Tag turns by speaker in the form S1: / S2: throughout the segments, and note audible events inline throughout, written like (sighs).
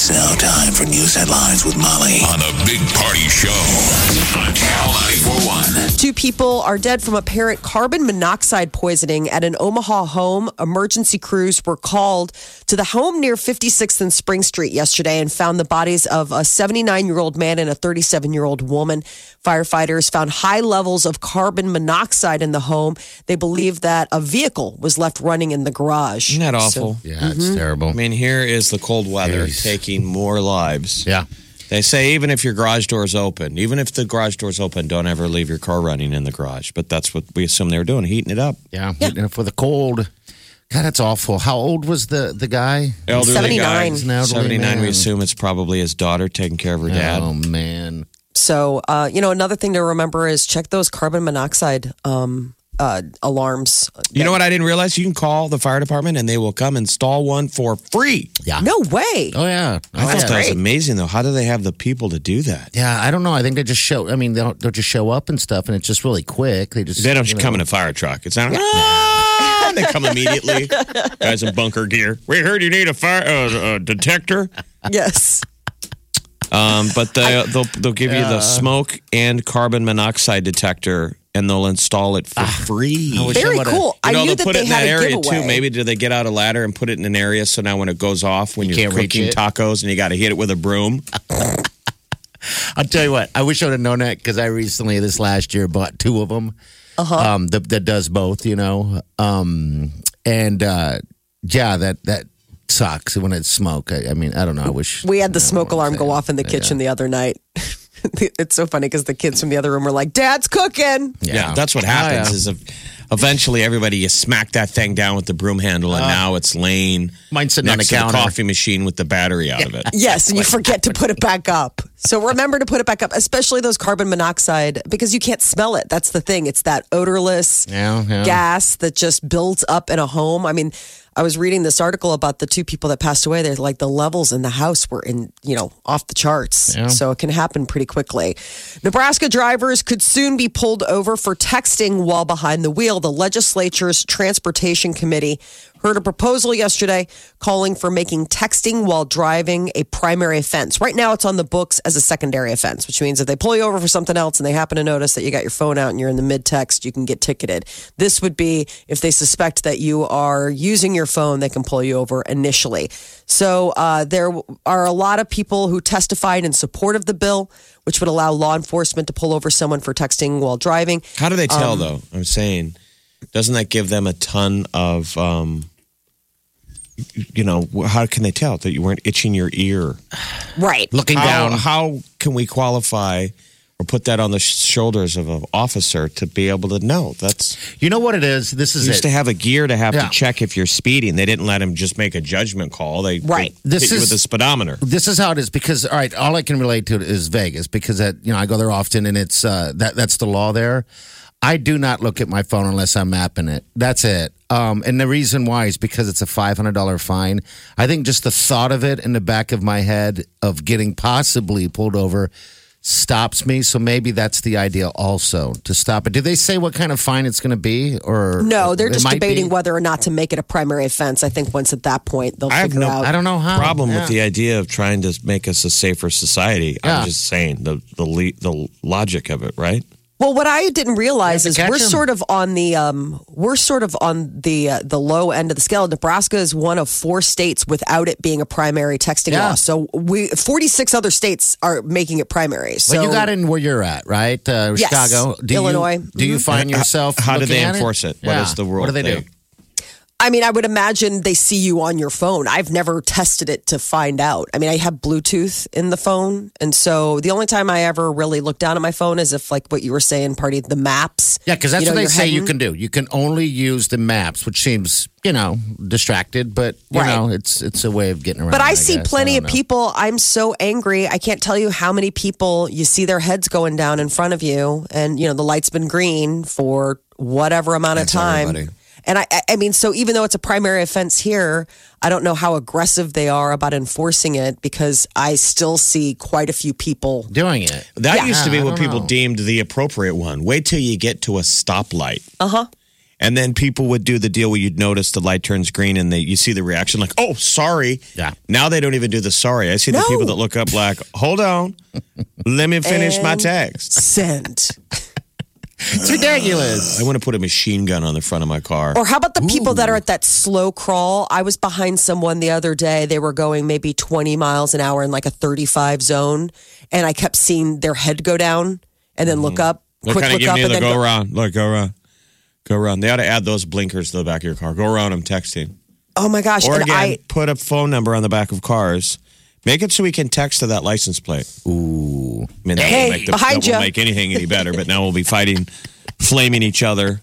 S1: It's now time for news headlines with Molly on a big party show on Channel 941.
S2: Two people are dead from apparent carbon monoxide poisoning at an Omaha home. Emergency crews were called to the home near 56th and Spring Street yesterday and found the bodies of a 79 year old man and a 37 year old woman. Firefighters found high levels of carbon monoxide in the home. They believe that a vehicle was left running in the garage.
S3: Isn't that awful?
S4: Yeah, it's mm-hmm. terrible.
S3: I mean, here is the cold weather
S4: Jeez.
S3: Taking more lives.
S4: yeah.
S3: They say even if your garage door is open, even if the garage door is open, don't ever leave your car running in the garage. But that's what we assume they were doing, heating it up.
S4: Yeah. And For the cold. God, that's awful. How old was the, the guy?
S3: Elderly
S2: 79.
S3: guy,
S4: He's an elderly
S3: 79, we assume it's probably his daughter taking care of her dad.
S4: Oh, man.
S2: So, uh, you know, another thing to remember is check those carbon monoxide um, uh, alarms.
S3: You know what I didn't realize? You can call the fire department and they will come install one for free.
S4: Yeah.
S2: No way.
S4: Oh, yeah.
S3: I
S4: Oh,
S3: thought
S4: yeah.
S3: that was amazing, though. How do they have the people to do that?
S4: Yeah, I don't know. I think they just show. I mean, they'll, they'll just show up and stuff, and it's just really quick. They just
S3: They don't
S4: you
S3: just come in a fire truck. It's not. Ah! (laughs) they come immediately. Guys in bunker gear. We heard you need a fire uh, uh, detector.
S2: Yes.
S3: Um, but they, they'll they'll give you the smoke and carbon monoxide detector, and they'll install it for free.
S4: I wish
S2: Very
S4: I
S2: cool.
S3: You
S2: I
S3: know,
S2: knew
S3: they'll
S2: that
S3: put
S2: they
S3: it in
S2: had
S3: that
S2: a
S3: area
S2: giveaway.
S3: too. Maybe do they get out a ladder and put it in an area so now when it goes off, when
S4: You
S3: you are
S4: can't
S3: cooking tacos and you got to hit it with a broom.
S4: I'll tell you what. I wish I would have known that because I recently, this last year, bought two of them.
S2: Uh-huh.
S4: Um, that, that does both, you know. Um, and uh, yeah, that that sucks when it's smoke. I, I mean, I don't know. I wish
S2: We had the smoke alarm go off in the kitchen the other night. (laughs) it's so funny because the kids from the other room were like, "Dad's cooking."
S3: Yeah, that's what
S4: Oh,
S3: happens.
S4: yeah.
S3: Is ev- eventually everybody you smack that thing down with the broom handle, and uh, now it's laying
S4: Mine's sitting on
S3: next
S4: the
S3: to
S4: counter.
S3: the coffee machine with the battery out of it. (laughs)
S2: Yes, and you forget to put it back up. So remember to put it back up, especially those carbon monoxide, because you can't smell it. That's the thing. It's that odorless
S4: Yeah, yeah.
S2: gas that just builds up in a home. I mean, I was reading this article about the two people that passed away. They're like the levels in the house were in, you know, off the charts.
S4: Yeah.
S2: So it can happen pretty quickly. Nebraska drivers could soon be pulled over for texting while behind the wheel. The legislature's transportation committee heard a proposal yesterday calling for making texting while driving a primary offense. Right now, it's on the books as a secondary offense, which means if they pull you over for something else and they happen to notice that you got your phone out and you're in the mid text, you can get ticketed. This would be if they suspect that you are using your phone, they can pull you over initially. So uh, there are a lot of people who testified in support of the bill, which would allow law enforcement to pull over someone for texting while driving.
S3: How do they tell
S2: Um,
S3: though? I'm saying, doesn't that give them a ton of, um, you know, how can they tell that you weren't itching your ear? (sighs)
S2: Right.
S4: looking
S3: How,
S4: down.
S3: how can we qualify or put that on the sh- shoulders of an officer to be able to know? That's
S4: You know what it is? This is
S3: you used
S4: it.
S3: to have a gear to have
S4: Yeah.
S3: to check if you're speeding. They didn't let him just make a judgment call. They
S2: Right.
S3: they
S4: This
S3: hit you
S4: is-
S3: with a speedometer.
S4: this is how it is because all right, all I can relate to is Vegas because that you know I go there often and it's uh, that that's the law there. I do not look at my phone unless I'm mapping it. That's it. Um, and the reason why is because it's a five hundred dollar fine. I think just the thought of it in the back of my head of getting possibly pulled over stops me. So maybe that's the idea also to stop it. Do they say what kind of fine it's going to be or
S2: No, they're just debating
S4: be?
S2: whether or not to make it a primary offense. I think once at that point, they'll
S3: I have
S2: figure
S3: no-
S2: out.
S4: I don't know how
S3: problem
S4: Yeah.
S3: with the idea of trying to make us a safer society.
S4: Yeah.
S3: I'm just saying the the le- the logic of it, right?
S2: Well, what I didn't realize is we're
S4: catch 'em.
S2: sort of on the um, we're sort of on the uh, the low end of the scale. Nebraska is one of four states without it being a primary texting
S4: Yeah.
S2: law. So we 46 other states are making it primary. So
S4: Well, you got in where you're at, right? Uh,
S2: Yes.
S4: Chicago, do
S2: Illinois.
S4: You, do you find yourself?
S3: How, do they
S4: at
S3: enforce it? What
S4: Yeah.
S3: is the rule?
S4: What do they do?
S2: I mean, I would imagine they see you on your phone. I've never tested it to find out. I mean, I have Bluetooth in the phone. And so the only time I ever really look down at my phone is if, like what you were saying, party, the maps.
S4: Yeah, because that's
S2: You know,
S4: what they say you can do. You can only use the maps, which seems, you know, distracted, but you
S2: Right.
S4: know, it's it's a way of getting around.
S2: But I see
S4: guess.
S2: plenty
S4: don't
S2: of
S4: know.
S2: people. I'm so angry. I can't tell you how many people you see their heads going down in front of you, and you know the light's been green for whatever amount
S3: That's
S2: of time.
S3: everybody.
S2: And I, I- I mean, so even though it's a primary offense here, I don't know how aggressive they are about enforcing it because I still see quite a few people.
S4: doing it.
S3: That
S2: Yeah.
S3: used to be what people
S4: know.
S3: deemed the appropriate one. Wait till you get to a stoplight.
S2: Uh huh.
S3: And then people would do the deal where you'd notice the light turns green and they you see the reaction like, oh, sorry.
S4: Yeah.
S3: Now they don't even do the sorry. I see the people that look up like, hold on, let me finish my text.
S2: Send.
S4: It's ridiculous.
S3: I want to put a machine gun on the front of my car.
S2: Or how about the people that are at that slow crawl? I was behind someone the other day. They were going maybe 20 miles an hour in like a 35 zone. And I kept seeing their head go down and then look mm-hmm. up,
S3: They're
S2: quick look up, and
S3: the
S2: then
S3: go
S2: go,
S3: around. Look, go around. Go around. They ought to add those blinkers to the back of your car. Go around. I'm texting.
S2: oh my gosh.
S3: Or again,
S2: I,
S3: put a phone number on the back of cars. Make it so we can text to that license plate.
S4: Ooh.
S3: I mean, that
S2: Hey,
S3: won't make the, that won't make anything any better. But now we'll be fighting, flaming each other.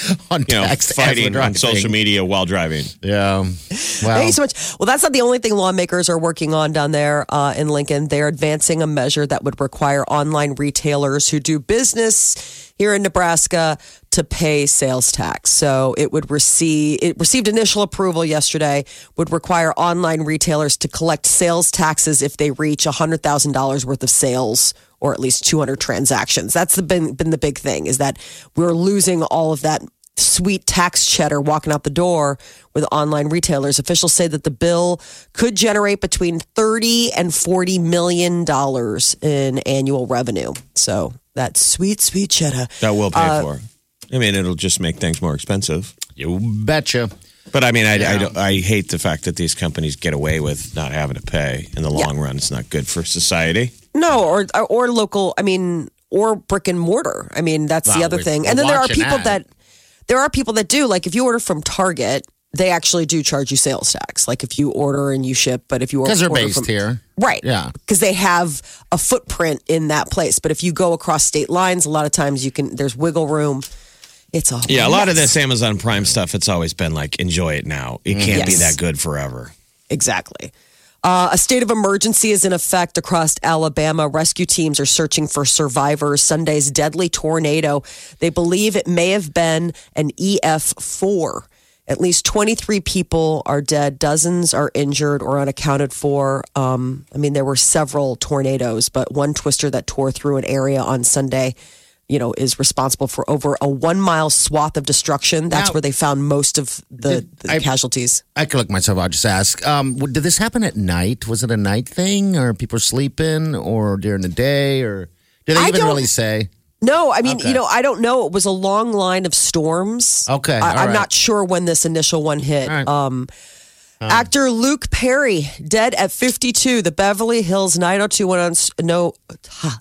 S3: (laughs)
S4: On
S3: You know,
S4: text as we're
S3: fighting on social media while driving.
S4: Yeah. Wow.
S2: Thank you so much. Well, that's not the only thing lawmakers are working on down there uh, in Lincoln. They're advancing a measure that would require online retailers who do business here in Nebraska to pay sales tax. So it would receive it received initial approval yesterday. Would require online retailers to collect sales taxes if they reach hundred thousand dollars worth of sales or at least two hundred transactions. That's the, been been the big thing is that we're losing all of that sweet tax cheddar walking out the door with online retailers. Officials say that the bill could generate between 30 and 40 million dollars in annual revenue. So that sweet, sweet cheddar.
S3: That will pay
S2: Uh,
S3: for. I mean, it'll just make things more expensive.
S4: You betcha.
S3: But I mean, I, I,
S4: Yeah.
S3: don't- I hate the fact that these companies get away with not having to pay. In the long run, it's not good for society.
S2: No, or or local. I mean, or brick and mortar. I mean, that's the other thing. And then there are people
S4: that.
S2: that. there are people that do like if you order from Target, they actually do charge you sales tax. Like if you order and you ship, but if you order
S4: Because they're based
S2: from,
S4: here.
S2: Right.
S4: Yeah.
S2: Because they have a footprint in that place. But if you go across state lines, a lot of times you can there's wiggle room. It's all
S3: Yeah, a lot of this Amazon Prime stuff, it's always been like, enjoy it now. It can't be that good forever.
S2: Exactly. Uh, a state of emergency is in effect across Alabama. Rescue teams are searching for survivors. Sunday's deadly tornado. They believe it may have been an EF4. At least 23 people are dead. Dozens are injured or unaccounted for. Um, I mean, there were several tornadoes, but one twister that tore through an area on Sunday, you know, is responsible for over a one mile swath of destruction. That's
S4: Now-
S2: where they found most of the, the
S4: I-
S2: casualties.
S4: I could look myself. I'll just ask. Um, did this happen at night? Was it a night thing, or people sleeping, or during the day, or did they
S2: I
S4: even really say?
S2: No, I mean,
S4: Okay.
S2: you know, I don't know. It was a long line of storms.
S4: Okay,
S2: I, I'm
S4: right.
S2: not sure when this initial one hit.
S4: Right.
S2: Um, actor Luke Perry, dead at 52. The Beverly Hills 90210 no,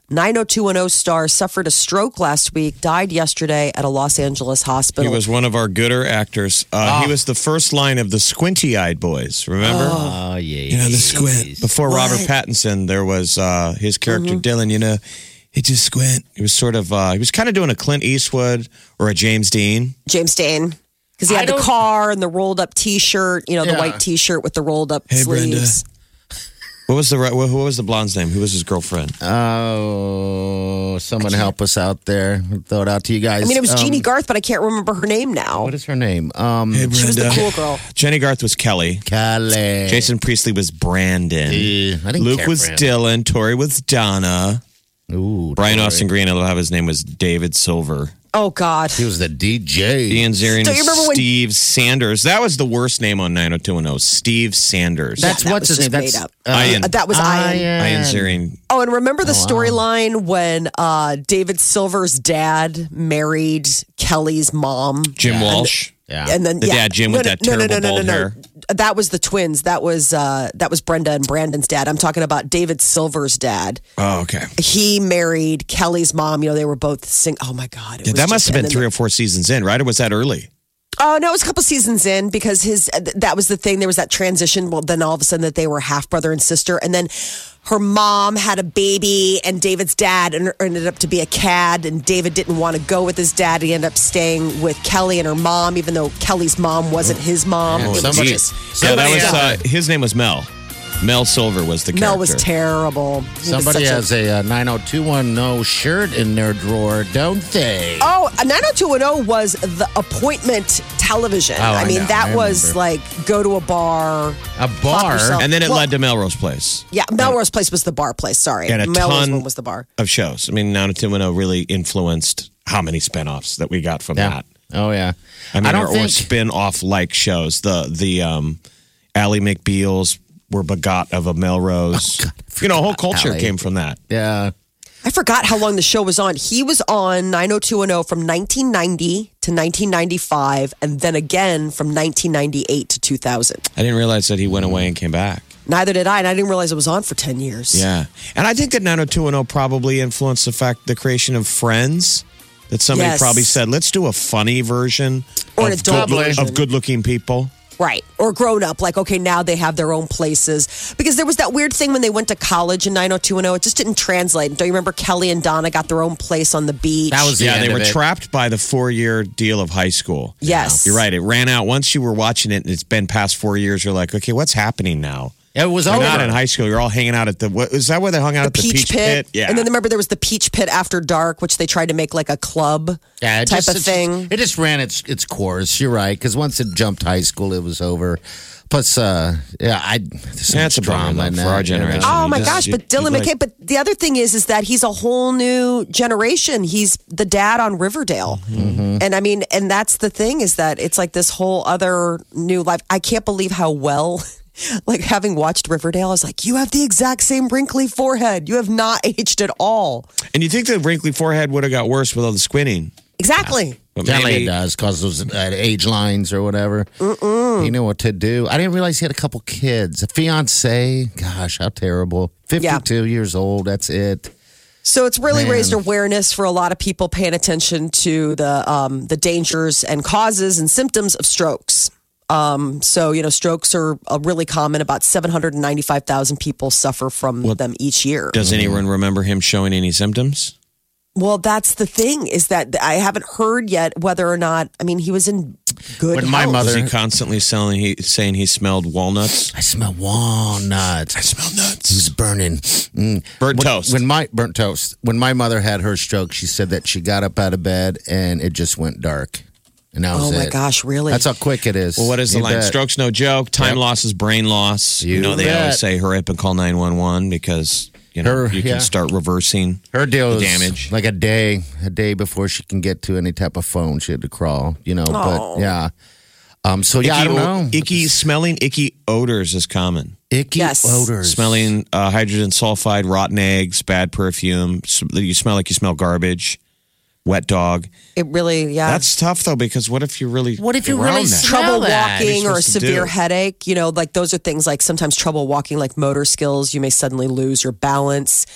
S2: 90210 star suffered a stroke last week, died yesterday at a Los Angeles hospital.
S3: He was one of our gooder actors. Uh, He was the first line of the Squinty Eyed Boys, remember?
S4: Oh yeah.
S3: You know, the squint. Before Robert Pattinson, there was uh, his character Dylan, you know, he just squint. He was sort of, uh, he was kind of doing a Clint Eastwood or a James Dean.
S2: James Dane. Because he had the car and the rolled up t shirt, you know, the
S4: Yeah.
S2: white t shirt with the rolled up
S3: Hey, Brenda.
S2: sleeves.
S3: What was the right- what, what was the blonde's name? Who was his girlfriend?
S4: Oh, someone help us out there. Throw it out to you guys.
S2: I mean, it was
S4: Um,
S2: Jeannie Garth, but I can't remember her name now.
S4: What is her name? Um,
S3: Hey,
S2: She was the
S3: Brenda.
S2: cool girl. (laughs)
S3: Jennie Garth was Kelly.
S4: Calais.
S3: Jason Priestley was Brandon.
S4: Eh, I didn't
S3: Luke
S4: care
S3: was
S4: for him.
S3: Dylan. Tori was Donna.
S4: Ooh,
S3: Brian
S4: Tori.
S3: Austin Green, I love how his name was David Silver.
S2: Oh, God.
S4: He was the DJ.
S3: Ian Ziering,
S2: Don't you remember when-
S3: Steve Sanders. That was the worst name on 90210. Steve Sanders.
S4: That's
S2: that
S4: what's
S2: was
S4: his name.
S2: just
S4: That's
S2: made up.
S3: Ian.
S2: Uh, that was Ian.
S3: Ian Ziering.
S2: Oh, and remember the storyline when uh, David Silver's dad married Kelly's mom?
S3: Jim Walsh.
S4: Yeah.
S2: And then
S3: The
S2: yeah.
S3: dad, Jim,
S2: no,
S3: with
S2: no,
S3: that
S2: no, no,
S3: terrible
S2: no, no,
S3: bald
S2: no,
S3: hair.
S2: That was the twins. That was uh, that was Brenda and Brandon's dad. I'm talking about David Silver's dad.
S3: Oh, okay.
S2: He married Kelly's mom. You know, they were both sing. Oh my God, it was
S3: that must have been three or four seasons in, right? Or was that early?
S2: Oh no, it was a couple seasons in because his that was the thing. There was that transition. Well, then all of a sudden that they were half brother and sister, and then her mom had a baby, and David's dad ended up to be a cad, and David didn't want to go with his dad. He ended up staying with Kelly and her mom, even though Kelly's mom wasn't his mom.
S4: Yeah,
S2: It was
S4: somebody-
S2: just-
S3: Yeah, that was uh, his name was Mel. Mel Silver was the character.
S2: Mel was terrible. He
S4: Somebody
S2: such a-
S4: has a, uh 90210 shirt in their drawer, don't they?
S2: Oh, a 90210 was the appointment television.
S4: Oh, I
S2: I mean,
S4: know.
S2: that
S4: I
S2: was
S4: remember.
S2: like go to a bar.
S4: A bar?
S3: and then it
S2: Well,
S3: led to Melrose Place
S2: Yeah, Melrose Place was the bar place. Sorry.
S3: and a
S2: Melrose
S3: ton
S2: was the bar.
S3: of shows. I mean, 90210 really influenced how many spinoffs that we got from
S4: Yeah.
S3: that.
S4: Oh, yeah.
S3: I mean,
S4: I don't
S3: or, or spin-off like shows. The the um, Ally McBeals were begot of a Melrose. you know, a whole culture
S4: Ally.
S3: came from that.
S4: yeah.
S2: I forgot how long the show was on. He was on 90210 from 1990 to 1995, and then again from 1998 to 2000.
S3: I didn't realize that he went away and came back.
S2: Neither did I, and I didn't realize it was on for 10 years.
S3: Yeah, and I think that 90210 probably influenced the fact the creation of Friends. That somebody
S2: Yes.
S3: probably said, "Let's do a funny version
S2: Or an
S3: of,
S2: adult
S3: good,
S2: version.
S3: of good-looking people."
S2: Right. Or grown up. Like, okay, now they have their own places. Because there was that weird thing when they went to college in 90210. It just didn't translate. Don't you remember Kelly and Donna got their own place on the beach?
S4: That was the
S3: yeah,
S4: end
S3: they
S4: of
S3: were
S4: it.
S3: trapped by the four-year deal of high school.
S2: Yes.
S3: You're right. It ran out once you were watching it, and it's been past four years. You're like, okay, what's happening now?
S4: It was
S3: You're
S4: over.
S3: not in high school. You're all hanging out at the. What, is that where they hung out
S2: the
S3: at the
S2: peach, pit.
S3: Yeah.
S2: And then remember there was the peach pit after dark, which they tried to make like a club
S4: yeah,
S2: type
S4: just,
S2: of
S4: it's-
S2: thing.
S4: It just ran its its course. You're right. Because once it jumped high school, it was over. Plus, uh, yeah, I. There's so
S3: Yeah,
S4: much
S3: it's a bummer,
S4: drama
S3: though,
S4: in
S3: for our generation.
S2: Oh
S3: You
S2: my
S3: just-
S2: gosh!
S3: you-
S2: But Dylan
S3: you like-
S2: McKay. But the other thing is, is that he's a whole new generation. He's the dad on Riverdale,
S3: Mm-hmm.
S2: and I mean, and that's the thing is that it's like this whole other new life. I can't believe how well. (laughs) Like having watched Riverdale, I was like, "You have the exact same wrinkly forehead. You have not (laughs) aged at all."
S3: And you think the wrinkly forehead would have got worse with all the squinting?
S2: Exactly.
S3: But
S4: Generally,
S3: maybe-
S4: it does cause those uh, age lines or whatever. You know what to do. I didn't realize he had a couple kids, a fiance. Gosh, how terrible! Fifty-two years old. That's it.
S2: So it's really
S4: Man.
S2: raised awareness for a lot of people paying attention to the um, the dangers and causes and symptoms of strokes. Um, so you know, strokes are uh, really common. About seven hundred and ninety five thousand people suffer from them each year.
S3: Does anyone remember him showing any symptoms?
S2: Well, that's the thing is that I haven't heard yet whether or not. I mean, he was in good.
S4: When my
S2: health.
S4: mother-
S3: Was he constantly selling? He saying he smelled walnuts.
S4: I smell walnuts.
S3: I smell
S4: It
S3: nuts.
S4: was burning. Mm.
S3: Burnt
S4: when,
S3: toast.
S4: When my burnt toast. When my mother had her stroke, she said that she got up out of bed and it just went dark, and that was
S2: Oh my
S4: it.
S2: gosh, really?
S4: That's how quick it is.
S3: Well, what is the
S4: You
S3: line?
S4: bet.
S3: Stroke's no joke. Time
S4: Yep.
S3: loss is brain loss. You,
S4: You
S3: know they
S4: bet.
S3: always say hurry up and call nine one one because you know
S4: Her-
S3: you
S4: yeah.
S3: can start reversing
S4: Her deal
S3: the damage.
S4: like a day, a day before she can get to any type of phone. She had to crawl, you know.
S2: Oh.
S4: But yeah, um. So yeah, I
S3: icky,
S4: don't know.
S3: icky smelling icky odors is common.
S4: icky
S2: Yes.
S4: odors.
S3: Smelling uh, hydrogen sulfide, rotten eggs, bad perfume. You smell like you smell garbage. Wet dog.
S2: it really, yeah.
S3: That's tough though because what if you really
S4: What if you really
S3: that?
S4: smell
S2: trouble
S4: that?
S2: walking or a severe
S3: do?
S2: headache, you know, like those are things like sometimes trouble walking, like motor skills. You may suddenly lose your balance.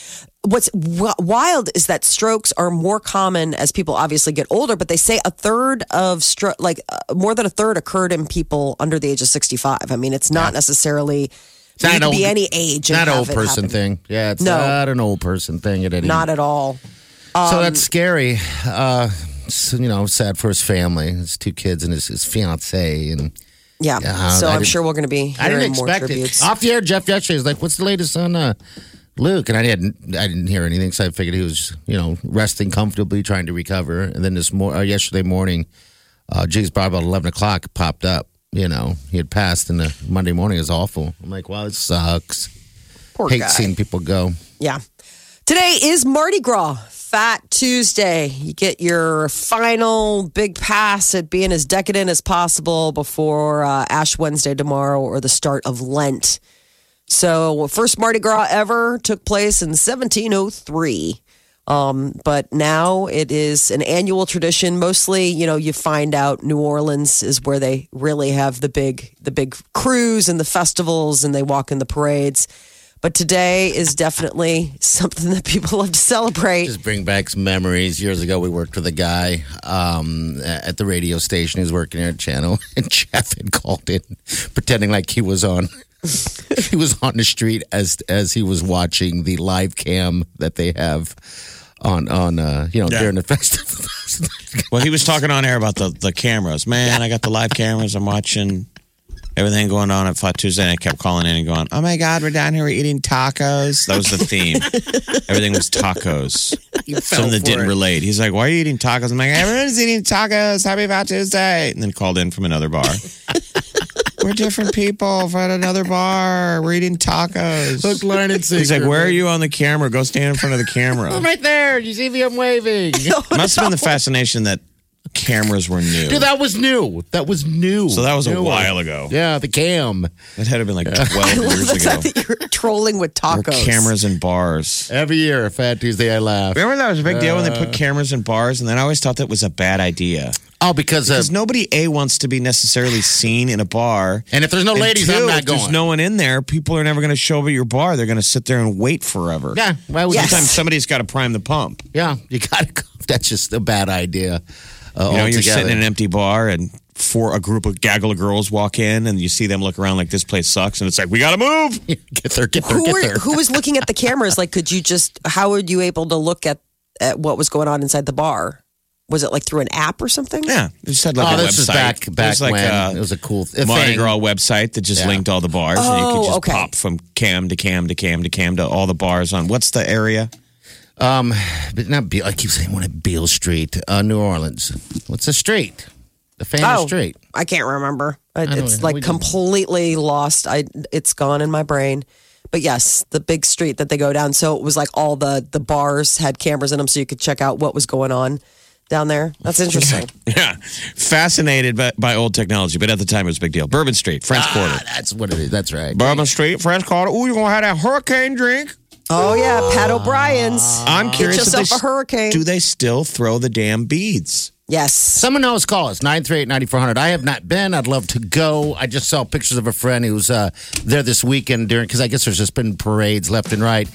S2: What's wild is that strokes are more common as people obviously get older, but they say a third of stroke, like uh, more than a third occurred in people under the age of 65. I mean, it's not necessarily,
S4: It's not
S2: you
S4: an
S2: can be
S4: old-
S2: any age.
S4: Not an old person
S2: happen.
S4: thing. Yeah, it's
S2: No.
S4: not an old person thing at any.
S2: Not at all.
S4: So that's scary. Uh, so, you know, sad for his family, his two kids and his, his fiance, and
S2: Yeah.
S4: Yeah,
S2: so
S4: I
S2: I'm sure we're going to be
S4: I didn't
S2: more
S4: expect
S2: tributes.
S4: it. Off the air, Jeff yesterday was like, "What's the latest on uh, Luke?" And I didn't, I didn't hear anything, so I figured he was, you know, resting comfortably, trying to recover. And then this mor- uh, yesterday morning, uh, probably about eleven o'clock, popped up. You know, he had passed, and the Monday morning is awful. I'm like, wow, it sucks.
S2: Poor
S4: Hate
S2: guy.
S4: seeing people go.
S2: Yeah. Today is Mardi Gras, Fat Tuesday. You get your final big pass at being as decadent as possible before uh, Ash Wednesday tomorrow or the start of Lent. So, first Mardi Gras ever took place in 1703. Um, but now it is an annual tradition. Mostly, you know, you find out New Orleans is where they really have the big, the big cruise and the festivals, and they walk in the parades. But today is definitely something that people love to celebrate.
S4: Just bring back some memories. Years ago, we worked with a guy um, at the radio station. He was working here at Channel, (laughs) and Jeff had called in, pretending like he was on. (laughs) he was on the street as as he was watching the live cam that they have on on uh, you know
S3: Yeah.
S4: during the festival. (laughs)
S3: Well, he was talking on air about the, the cameras. Man, I got the live cameras. I'm watching everything going on at Flat Tuesday. And I kept calling in and going, Oh my God, we're down here, we're eating tacos. That was the theme. (laughs) everything was tacos. Something that didn't relate. He's like, Why are you eating tacos? I'm like, Everyone's eating tacos. Happy Fat Tuesday. And then called in from another bar. (laughs) we're different people from another bar. We're eating tacos.
S4: Hook, line, and
S3: He's like, Where are you on the camera? Go stand in front of the (laughs) camera.
S4: I'm right there. You see me? I'm waving.
S3: Must have been the fascination that cameras were new.
S4: Dude, that was new. That was new.
S3: So that was a while ago.
S4: Yeah, the cam.
S3: That had to have been like 12 (laughs) years ago.
S2: fact that you're trolling with tacos.
S3: cameras in bars.
S4: Every year, Fat Tuesday, I laugh.
S3: Remember that was a big deal when they put cameras in bars, and then I always thought that was a bad idea
S4: Oh, because, uh,
S3: because nobody a wants to be necessarily seen in a bar.
S4: and if there's no
S3: And
S4: ladies,
S3: two,
S4: I'm not
S3: if there's no one in there, people are never going to show up at your bar. They're going to sit there and wait forever.
S4: yeah, why would
S2: Yes.
S3: Sometimes somebody's got to prime the pump.
S4: Yeah, you got to. (laughs) That's just a bad idea. Uh,
S3: You know, you're
S4: altogether.
S3: sitting in an empty bar, and for a group of gaggle of girls walk in, and you see them look around like this place sucks, and it's like we got to move. (laughs)
S4: get there, get there,
S2: who,
S4: get
S2: were,
S4: there.
S2: who was looking at the cameras? Like, could you just, how were you able to look at, at what was going on inside the bar? Was it like through an app or something?
S3: Yeah, they just had like
S4: oh,
S3: a
S4: this
S3: website.
S4: is back back
S3: There's like
S4: when
S3: a
S4: it was a cool th-
S3: Mardi
S4: thing.
S3: Gras website that just
S4: Yeah.
S3: linked all the bars, and you
S2: Oh,
S3: could just
S2: okay.
S3: pop from cam to cam to cam to cam to all the bars on what's the area?
S4: Um, but not Beale. I keep saying one at Beale Street, uh, New Orleans. What's the street? The famous
S2: Oh,
S4: street.
S2: I can't remember. I- It's like
S4: didn't-
S2: completely lost. I it's gone in my brain. But yes, the big street that they go down. So it was like all the the bars had cameras in them, so you could check out what was going on down there. That's (laughs) interesting.
S3: Yeah, fascinated by, by old technology, but at the time it was a big deal. Bourbon Street, French
S4: Ah,
S3: Quarter.
S4: that's what it is. That's right.
S3: Bourbon Street, French Quarter. Ooh, you're gonna have that hurricane drink.
S2: Oh yeah, Pat O'Brien's.
S3: I'm
S2: Get
S3: curious. if they
S2: yourself a hurricane.
S3: Do they still throw the damn beads?
S2: yes.
S4: Someone knows, call us 938-9400. I have not been. I'd love to go. I just saw pictures of a friend who's uh, there this weekend during because I guess there's just been parades left and right,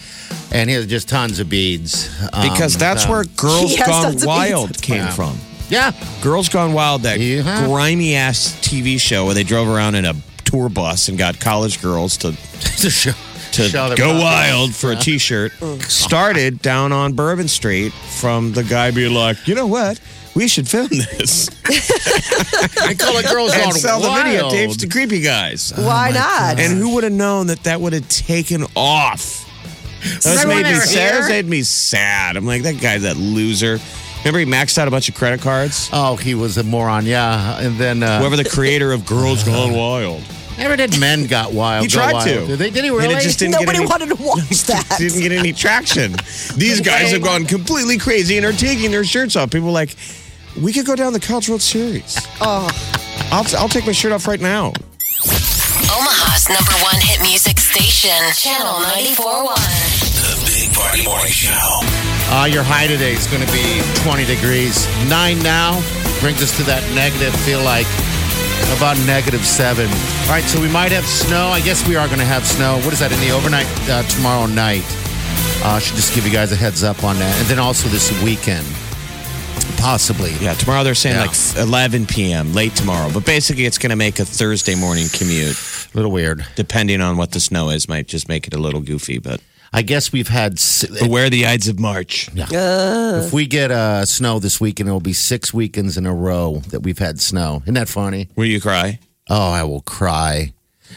S4: and he has just tons of beads. Um,
S3: Because that's where Girls (laughs) Gone Wild came
S4: Wow.
S3: from.
S4: yeah,
S3: Girls Gone Wild, that
S4: Yeah.
S3: grimy ass TV show where they drove around in a tour bus and got college girls to (laughs)
S4: to show,
S3: to go
S4: bodies.
S3: wild for a t-shirt started down on Bourbon Street from the guy being like, you know what? We should film this (laughs)
S4: I call it girls
S3: and
S4: gone
S3: sell the
S4: wild.
S3: videotapes to creepy guys.
S2: Why not?
S3: And who would have known that that would have taken off? That made me sad.
S4: here?
S3: That made me sad. I'm like, that guy's that loser. Remember, he maxed out a bunch of credit cards.
S4: Oh, he was a moron. Yeah, and then uh,
S3: Whoever the creator of Girls (laughs) Gone Wild.
S4: Never did men got wild.
S3: He
S4: Go
S3: tried
S4: wild.
S3: to.
S4: Did, they, did he
S3: And it
S4: really?
S3: just didn't get
S2: Nobody
S3: any-
S2: wanted to watch (laughs) that.
S3: didn't get any traction. These guys have gone completely crazy and are taking their shirts off. People are like, we could go down the College World Series.
S2: Oh,
S3: I'll, I'll take my shirt off right now.
S5: Omaha's number one hit music station, Channel 94.1.
S1: The Big Party Morning Show.
S4: Uh, your high today is going to be 20 degrees. Nine now brings us to that negative, feel like about negative seven. All right, so we might have snow. I guess we are going to have snow. What is that in the overnight uh, tomorrow night? Uh, should just give you guys a heads up on that. And then also this weekend, possibly.
S3: Yeah, tomorrow they're saying
S4: Yeah.
S3: like 11 p.m., late tomorrow. But basically, it's going to make a Thursday morning commute.
S4: A little weird.
S3: Depending on what the snow is, might just make it a little goofy. But
S4: I guess we've had. s-
S3: beware the Ides of March.
S4: If we get uh, snow this weekend, it will be six weekends in a row that we've had snow. Isn't that funny?
S3: Will you cry?
S4: Oh, I will cry.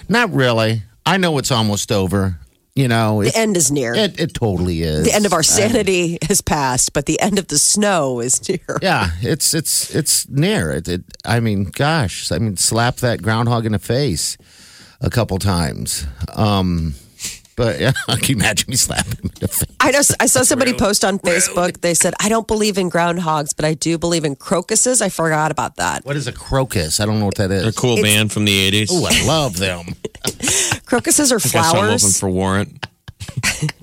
S4: Not really. I know it's almost over. You know,
S2: the
S4: it,
S2: end is near.
S4: it, it totally is.
S2: the end of our sanity (laughs) has passed, but the end of the snow is near.
S4: Yeah, it's it's it's near. It, it. I mean, gosh, I mean, slap that groundhog in the face a couple times. Um, but yeah, I (laughs) can imagine me slapping him in the face.
S2: I just I saw somebody post on Facebook. They said, "I don't believe in groundhogs, but I do believe in crocuses." I forgot about that.
S4: What is a crocus? I don't know what that is.
S3: They're a cool band from the 80s.
S4: Oh, I love them. (laughs)
S2: Crocuses are
S3: I guess I'm open
S2: flowers.
S3: for warrant. (laughs)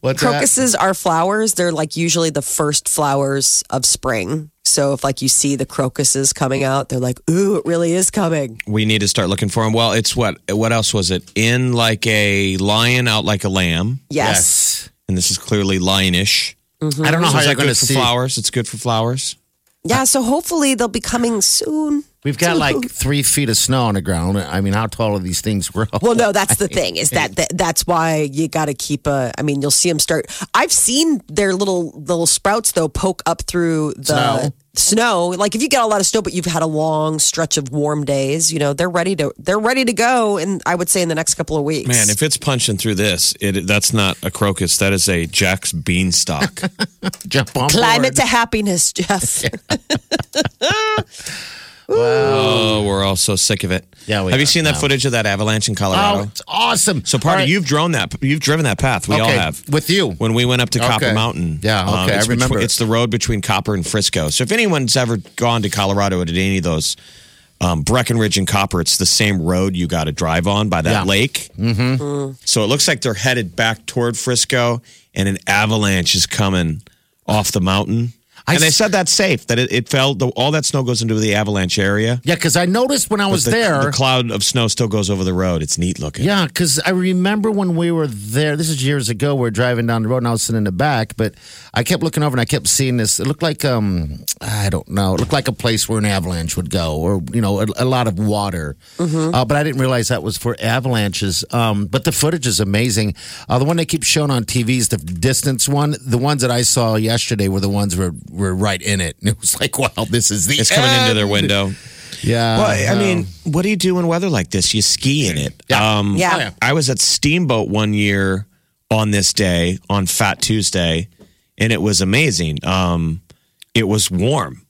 S4: What's that?
S2: Crocuses are flowers. They're like usually the first flowers of spring. So if like you see the crocuses coming out, they're like, "Ooh, it really is coming."
S3: We need to start looking for them. Well, it's what? What else was it? In like a lion, out like a lamb.
S2: Yes.
S3: And this is clearly lionish.
S4: I don't know
S3: So
S4: how
S3: is
S4: you're going to
S3: good for
S4: see.
S3: flowers? It's good for flowers.
S2: Yeah, so hopefully they'll be coming soon.
S4: We've got like (laughs) three feet of snow on the ground. I mean, how tall are these things grow?
S2: Well, no, that's the (laughs) thing is that, that that's why you got to keep a. I mean, you'll see them start. I've seen their little little sprouts though poke up through the
S4: Snow.
S2: snow. Like if you get a lot of snow, but you've had a long stretch of warm days, you know they're ready to they're ready to go. And I would say in the next couple of weeks,
S3: Man, if it's punching through this, it that's not a crocus. That is a Jack's beanstalk. (laughs)
S4: Jump on
S2: climate
S4: board.
S2: to happiness, Jeff.
S3: Oh, we're all so sick of it.
S4: Yeah, we
S3: have you
S4: are
S3: seen that
S4: now.
S3: footage of that avalanche in
S4: Oh,
S3: Colorado?
S4: it's awesome.
S3: so,
S4: All
S3: party,
S4: right.
S3: you've drone that. You've driven that path. We all
S4: Okay,
S3: have.
S4: with you.
S3: when we went up to Copper
S4: Okay.
S3: Mountain.
S4: Yeah, okay, I
S3: it's
S4: remember it.
S3: It's the road between Copper and Frisco. So if anyone's ever gone to Colorado at any of those um, Breckenridge and Copper, it's the same road you got to drive on by that
S4: Yeah.
S3: lake. Mm-hmm. So it looks like they're headed back toward Frisco, and an avalanche is coming off the mountain.
S4: I
S3: and they
S4: s-
S3: said that's safe. That it, it fell. The, all that snow goes into the avalanche area.
S4: Yeah, because I noticed when I was
S3: the,
S4: there.
S3: the cloud of snow still goes over the road. It's neat looking.
S4: Yeah, because I remember when we were there. This is years ago. We are driving down the road, and I was sitting in the back. But I kept looking over, and I kept seeing this. It looked like um, I don't know. It looked like a place where an avalanche would go, or you know, a, a lot of water. Uh, but I didn't realize that was for avalanches. Um, but the footage is amazing. Uh, the one they keep showing on TV is the distance one. The ones that I saw yesterday were the ones were were right in it, and it was like, wow, this is the.
S3: It's coming into their window.
S4: Yeah.
S3: Well, I mean, what do you do in weather like this? You ski in it.
S4: Yeah.
S3: Um,
S2: Yeah.
S4: Oh, yeah.
S3: I was at Steamboat one year on this day, on Fat Tuesday, and it was amazing. Um, it was warm.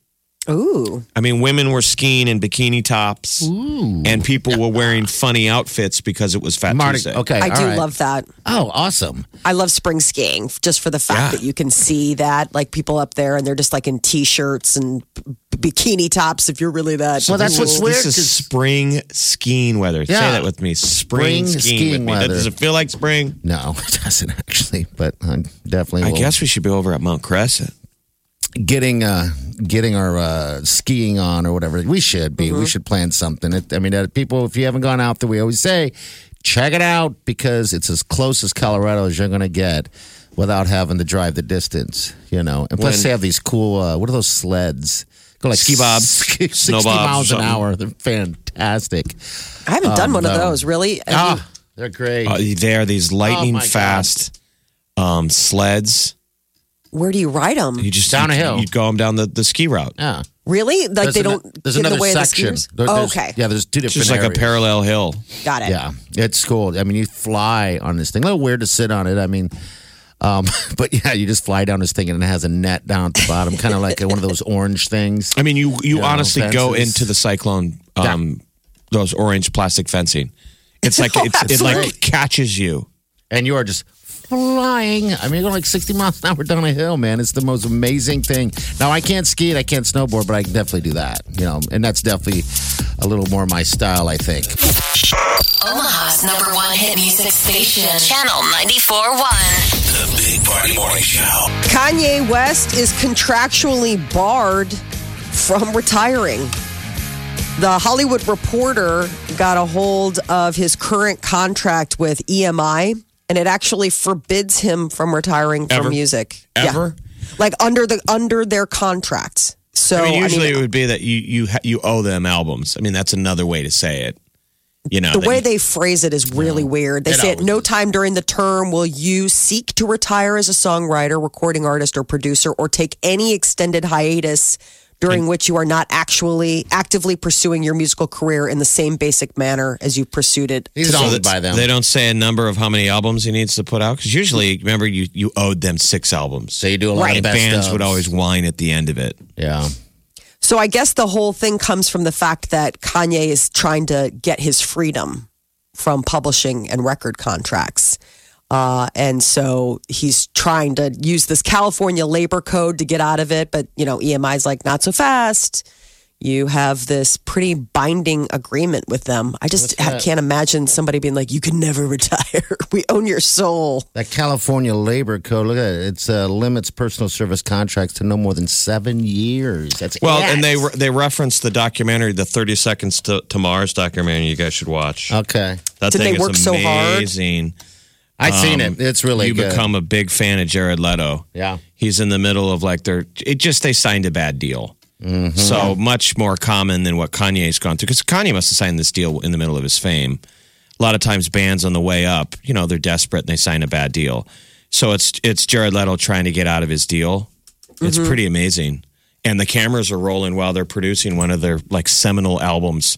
S2: Ooh,
S3: I mean, women were skiing in bikini tops, and people were wearing funny outfits because it was Fat
S4: Marty,
S3: Tuesday.
S4: okay,
S2: I
S4: all
S2: do
S4: right.
S2: love that.
S4: Oh, awesome.
S2: I love spring skiing just for the fact
S3: Yeah.
S2: that you can see that, like people up there, and they're just like in t-shirts and b- bikini tops. If you're really that,
S4: Well, that's what's
S2: cool.
S4: weird.
S3: This is
S4: 'cause-
S3: spring skiing weather. Say
S4: Yeah.
S3: that with me. Spring,
S4: Spring
S3: skiing,
S4: skiing
S3: with me.
S4: weather.
S3: Does it feel like spring?
S4: No, (laughs) it doesn't actually, but I definitely.
S3: I
S4: will.
S3: guess we should be over at Mount Crescent.
S4: Getting uh getting our uh skiing on or whatever we should be. We should plan something. It, i mean uh, people if you haven't gone out there we always say check it out because it's as close as colorado as you're going to get without having to drive the distance you know? And plus
S3: When-
S4: they have these cool uh what are those sleds? Go like
S3: Ski bobs, (laughs)
S4: 60
S3: snow
S4: miles an hour. They're fantastic.
S2: I haven't done one of those really. Have you-
S4: ah they're great.
S3: Uh, they are these lightning
S4: Oh, my God.
S3: fast um, sleds.
S2: Where do you ride them?
S3: You just
S4: Down
S3: you,
S4: a hill.
S3: You go them down the, the ski route.
S4: yeah
S2: Really? Like
S4: There's
S2: they
S4: ano-
S2: don't
S4: there's
S2: get in
S4: another
S2: the way
S4: section
S2: of the skiers?
S4: There-
S2: oh,
S4: there's-
S2: okay,
S4: yeah there's two
S3: It's
S4: different
S3: just like a
S4: areas.
S3: parallel hill.
S2: got it.
S4: Yeah, it's cool. I mean, you fly on this thing. A little weird to sit on it. I mean, um, (laughs) but yeah, you just fly down this thing and it has a net down at the bottom, kind of like one of those orange things.
S3: I mean, you you
S4: Yeah,
S3: honestly go
S4: fences.
S3: into the cyclone, um, those orange plastic fencing. It's like (laughs)
S2: Oh,
S3: it's, it like catches you.
S4: And you are just flying. I mean, you're going like 60 miles an hour down a hill, man. It's the most amazing thing. Now, I can't ski it, I can't snowboard, but I can definitely do that, you know, and that's definitely a little more my style, I think.
S5: Omaha's number one hit music station. Channel 94.1.
S1: The Big Party Morning Show.
S2: Kanye West is contractually barred from retiring. The Hollywood Reporter got a hold of his current contract with EMI, and it actually forbids him from retiring from music.
S3: Ever?
S2: Yeah. Like under the under their contracts. So
S3: I mean, usually
S2: I mean,
S3: it would be that you you ha- you owe them albums. I mean, that's another way to say it. You know,
S2: the way
S3: you-
S2: they phrase it is really weird. They
S4: It
S2: say at no time during the term will you seek to retire as a songwriter, recording artist, or producer, or take any extended hiatus during which you are not actually actively pursuing your musical career in the same basic manner as you pursued it.
S4: He's
S3: So
S4: owned
S3: that-
S4: by them.
S3: They don't say a number of how many albums he needs to put out because usually, remember, you you owed them six albums.
S4: So you do a lot
S2: Right.
S4: of best
S3: bands
S4: ofs.
S3: would always whine at the end of it.
S4: Yeah.
S2: So I guess the whole thing comes from the fact that Kanye is trying to get his freedom from publishing and record contracts. Uh, and so he's trying to use this California labor code to get out of it. But, you know, EMI's like, not so fast. you have this pretty binding agreement with them. I just I can't imagine somebody being like, "You can never (laughs) retire. we own your soul."
S4: That California labor code, look at it. It's uh, limits personal service contracts to no more than seven years. That's
S3: Well,
S4: it.
S3: and they re- they referenced the documentary, the Thirty Seconds to, to Mars documentary. You guys should watch.
S4: okay.
S3: That
S2: Did
S3: thing
S2: they work
S3: is
S2: so hard?
S4: I've seen
S3: Um,
S4: it. It's really
S3: you
S4: good.
S3: become a big fan of Jared Leto.
S4: Yeah.
S3: he's in the middle of like their. It just they signed a bad deal.
S4: Mm-hmm.
S3: So much more common than what Kanye's gone through because Kanye must have signed this deal in the middle of his fame. A lot of times, bands on the way up, you know, they're desperate and they sign a bad deal. So it's it's Jared Leto trying to get out of his deal. It's
S4: Mm-hmm.
S3: pretty amazing, and the cameras are rolling while they're producing one of their like seminal albums.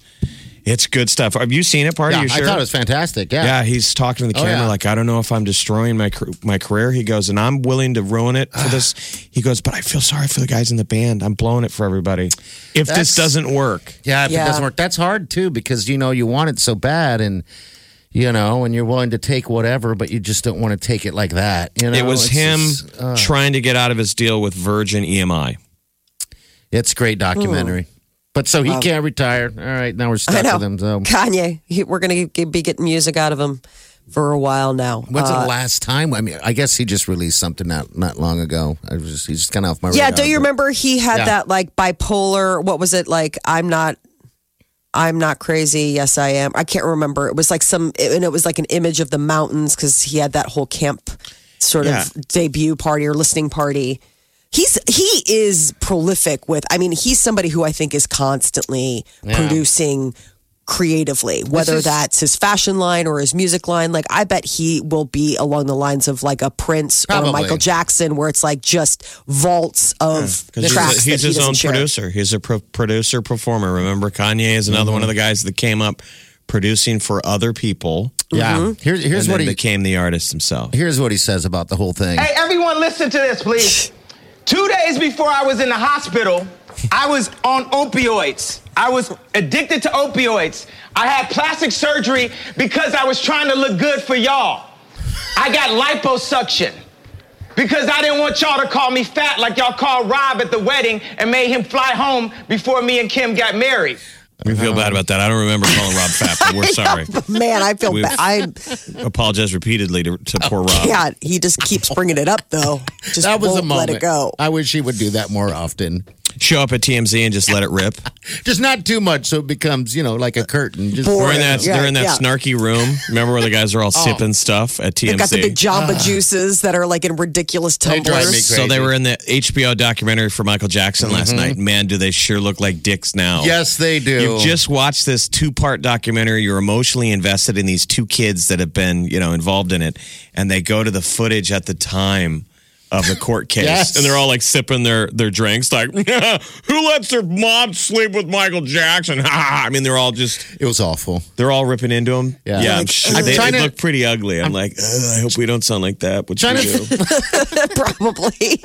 S3: It's good stuff. Have you seen it? Part
S4: yeah,
S3: of you sure?
S4: I thought it was fantastic. Yeah.
S3: Yeah, he's talking to the
S4: Oh,
S3: camera
S4: yeah.
S3: like, I don't know if I'm destroying my my career. He goes, and I'm willing to ruin it for this. (sighs) He goes, but I feel sorry for the guys in the band. I'm blowing it for everybody. If
S4: That's-
S3: this doesn't work,
S4: Yeah, if
S2: Yeah.
S4: it doesn't work, that's hard too because you know you want it so bad, and you know, and you're willing to take whatever, but you just don't want to take it like that. You know,
S3: it was
S4: It's
S3: him
S4: just, uh,
S3: trying to get out of his deal with Virgin EMI.
S4: it's a great documentary, but so he can't retire. All right, now we're
S2: I
S4: stuck
S2: know
S4: with him. So
S2: Kanye. He, we're going to be getting music out of him for a while now.
S4: when's
S2: Uh,
S4: the last time? I mean, I guess he just released something not not long ago. I was just, he's just kind of off my radar.
S2: Yeah,
S4: radar.
S2: do you
S4: but-
S2: remember he had
S4: Yeah.
S2: that like bipolar? What was it like? I'm not. I'm not crazy. Yes, I am. I can't remember. It was like some, and it was like an image of the mountains because he had that whole camp sort
S3: Yeah.
S2: of debut party or listening party. He's he is prolific with. I mean, he's somebody who I think is constantly producing creatively, whether
S4: is-
S2: that's his fashion line or his music line. Like, I bet he will be along the lines of like a Prince or
S4: Probably.
S2: a Michael Jackson, where it's like just vaults of
S3: Because
S2: tracks
S3: he's, he's
S2: he
S3: his
S2: doesn't
S3: own
S2: share.
S3: producer. He's a pro- producer performer. Remember, Kanye is another one of the guys that came up producing for other people.
S4: Yeah,
S2: Mm-hmm.
S4: here's here's
S3: and
S4: what
S3: then
S4: he
S3: became the artist himself.
S4: here's what he says about the whole thing.
S6: Hey, everyone, listen to this, please. (laughs) Two days before I was in the hospital, I was on opioids. I was addicted to opioids. I had plastic surgery because I was trying to look good for y'all. I got liposuction because I didn't want y'all to call me fat like y'all called Rob at the wedding and made him fly home before me and Kim got married.
S3: We feel bad about that. I don't remember calling Rob fat, but we're (laughs) sorry.
S2: Man, I feel
S3: We've-
S2: bad. I
S3: Apologize repeatedly to, to poor oh, Rob.
S2: can't. He just keeps bringing it up, though. Just
S4: that was
S2: won't
S4: a moment.
S2: let it go.
S4: I wish he would do that more often.
S3: Show up at TMZ and just let it rip. (laughs)
S4: Just not too much, so it becomes you know like a curtain. Just
S3: We're in that.
S2: Yeah,
S3: they're in that
S2: yeah.
S3: snarky room. Remember where the guys are all (laughs) oh. sipping stuff at TMZ?
S2: They've got the big Jamba (sighs) juices that are like in ridiculous
S4: They drive me
S2: tumblers.
S3: So they were in the HBO documentary for Michael Jackson last mm-hmm. night. Man, do they sure look like dicks now?
S4: Yes, they do.
S3: You've just watched this two-part documentary. You're emotionally invested in these two kids that have been, you know, involved in it, and they go to the footage at the time of the court case,
S4: Yes.
S3: and they're all like sipping their their drinks, like, (laughs) "Who lets their mom sleep with Michael Jackson?" (laughs) I mean, they're all just
S4: it was awful.
S3: they're all ripping into him.
S4: Yeah.
S3: yeah. I'm sure
S4: I'm
S3: they, they
S4: to-
S3: look pretty ugly. I'm, like, I hope we don't sound like that. What
S4: Trying
S3: you
S4: to-
S3: do? (laughs)
S2: Probably.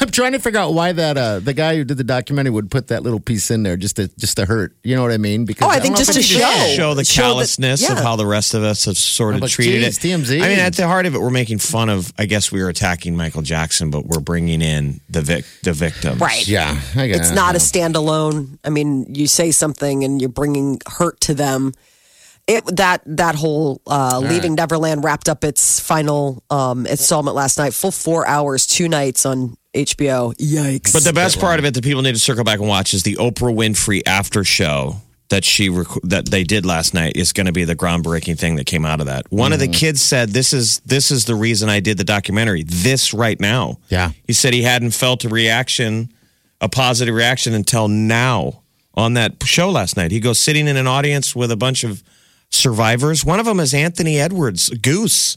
S4: I'm trying to figure out why that uh, the guy who did the documentary would put that little piece in there just to just to hurt. You know what I mean? Because
S2: Oh, I
S4: don't
S2: think just to
S4: he did.
S2: show.
S3: show the
S2: Show that-
S3: callousness of
S2: yeah.
S3: how the rest of us have sort of
S4: But
S3: treated
S4: geez,
S3: it.
S4: TMZ.
S3: I mean, at the heart of it, we're making fun of. I guess we were attacking Michael Jackson, but we're bringing in the vic, the victims.
S2: Right.
S4: Yeah, I guess.
S2: It's not a standalone. I mean, you say something and you're bringing hurt to them. It that that whole uh, Leaving Neverland wrapped up its final um, installment last night. Full four hours, two nights on HBO. Yikes!
S3: But the best part of it that people need to circle back and watch is the Oprah Winfrey after show that she rec- that they did last night is going to be the groundbreaking thing that came out of that. One of the kids said, "This is this is the reason I did the documentary. This right now."
S4: Yeah.
S3: He said he hadn't felt a reaction, a positive reaction until now on that show last night. He goes sitting in an audience with a bunch of survivors. One of them is Anthony Edwards, Goose.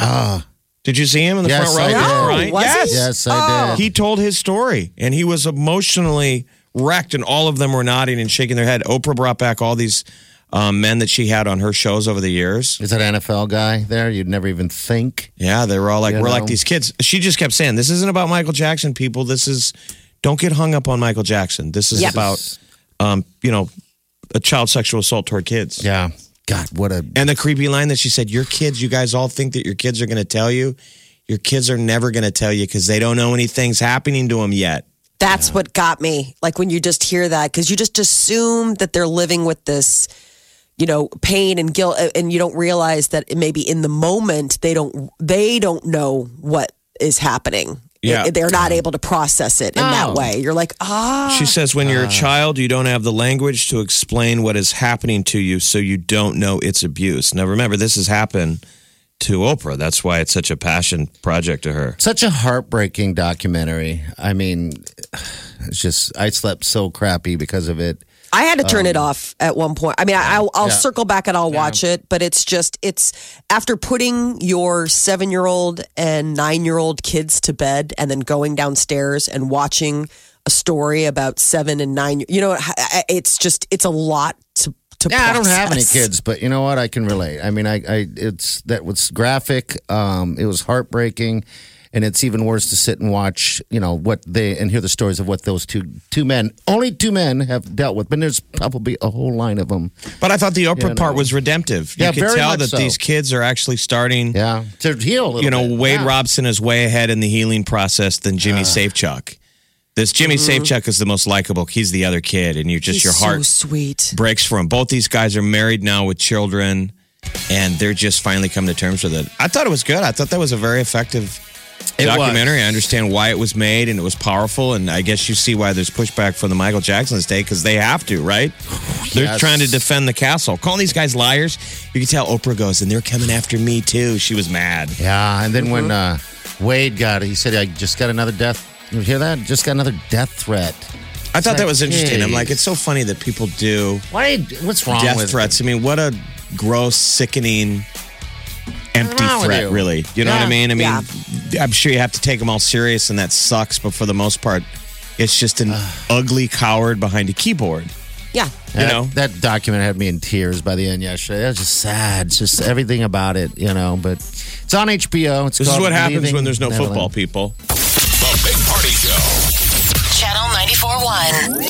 S4: Ah,
S3: Did you see him in the
S4: Yes,
S3: front row?
S4: I did.
S2: No,
S3: Right?
S2: was he?
S3: yes.
S4: yes, I did.
S3: He told his story and he was emotionally wrecked, and all of them were nodding and shaking their head. Oprah brought back all these um, men that she had on her shows over the years.
S4: Is that NFL guy there? You'd never even think.
S3: Yeah, they were all like,
S4: You
S3: We're
S4: know?
S3: like these kids. She just kept saying, This isn't about Michael Jackson, people. This is, don't get hung up on Michael Jackson. This is
S2: Yep.
S3: about, um, you know, a child sexual assault toward kids.
S4: Yeah. God, what a.
S3: And the creepy line that she said, Your kids, you guys all think that your kids are going to tell you. Your kids are never going to tell you because they don't know anything's happening to them yet.
S2: That's what got me. Like when you just hear that, because you just assume that they're living with this, you know, pain and guilt, and you don't realize that maybe in the moment they don't they don't know what is happening.
S3: Yeah.
S2: they're not able to process it in that way. You're like, ah,
S3: She says when you're a child, you don't have the language to explain what is happening to you, so you don't know it's abuse. Now, remember, this has happened to Oprah. That's why it's such a passion project to her.
S4: Such a heartbreaking documentary. I mean, it's just I slept so crappy because of it.
S2: I had to turn it um, off at one point. I mean, I, I'll, I'll
S4: Yeah.
S2: circle back and I'll watch it, but it's just, it's after putting your seven year old and nine year old kids to bed and then going downstairs and watching a story about seven and nine, you know, I- I- it's just, it's a lot to, to
S4: Yeah, I don't have any kids, but you know what? I can relate. I mean, I, I it's that was graphic. Um, it was heartbreaking, and it's even worse to sit and watch. You know what they and hear the stories of what those two two men, only two men, have dealt with. But there's probably a whole line of them.
S3: But I thought the Oprah
S4: Yeah,
S3: part was redemptive. You
S4: Yeah,
S3: could
S4: very
S3: tell
S4: much
S3: that
S4: so.
S3: these kids are actually starting.
S4: Yeah, to heal. A little
S3: You know,
S4: bit.
S3: Wade
S4: Yeah.
S3: Robson is way ahead in the healing process than Jimmy Safechuck. This Jimmy Safechuck is the most likable. He's the other kid, and you just
S2: Mm-hmm. He's
S3: your heart
S2: so sweet.
S3: breaks for him. Both these guys are married now with children, and they're just finally come to terms with it. I thought it was good. I thought that was a very effective
S4: It
S3: documentary.
S4: was.
S3: I understand why it was made, and it was powerful. And I guess you see why there's pushback from the Michael Jackson estate because they have to, right? (sighs) They're trying to defend the castle. Calling these guys liars, you can tell Oprah goes, and they're coming after me too. She was mad.
S4: Yeah, and then when
S2: Mm-hmm.
S4: uh, Wade got it, he said, "I just got another death." You hear that? Just got another death threat.
S3: I thought that was
S4: like,
S3: interesting. I'm like, it's so funny that people do
S4: Why? What's wrong
S3: death
S4: with
S3: threats. I mean, what a gross, sickening, empty threat,
S4: you?
S3: really. You know what I mean? I mean, I'm sure you have to take them all serious, and that sucks. But for the most part, it's just an ugly coward behind a keyboard.
S2: Yeah.
S3: You
S4: that,
S3: know?
S4: that document had me in tears by the end yesterday. It was just sad. It's just everything about it, you know. But it's on HBO. It's
S3: This is what happens
S4: Leaving
S3: when there's no
S4: Neverland.
S3: football, people.
S5: 94.1.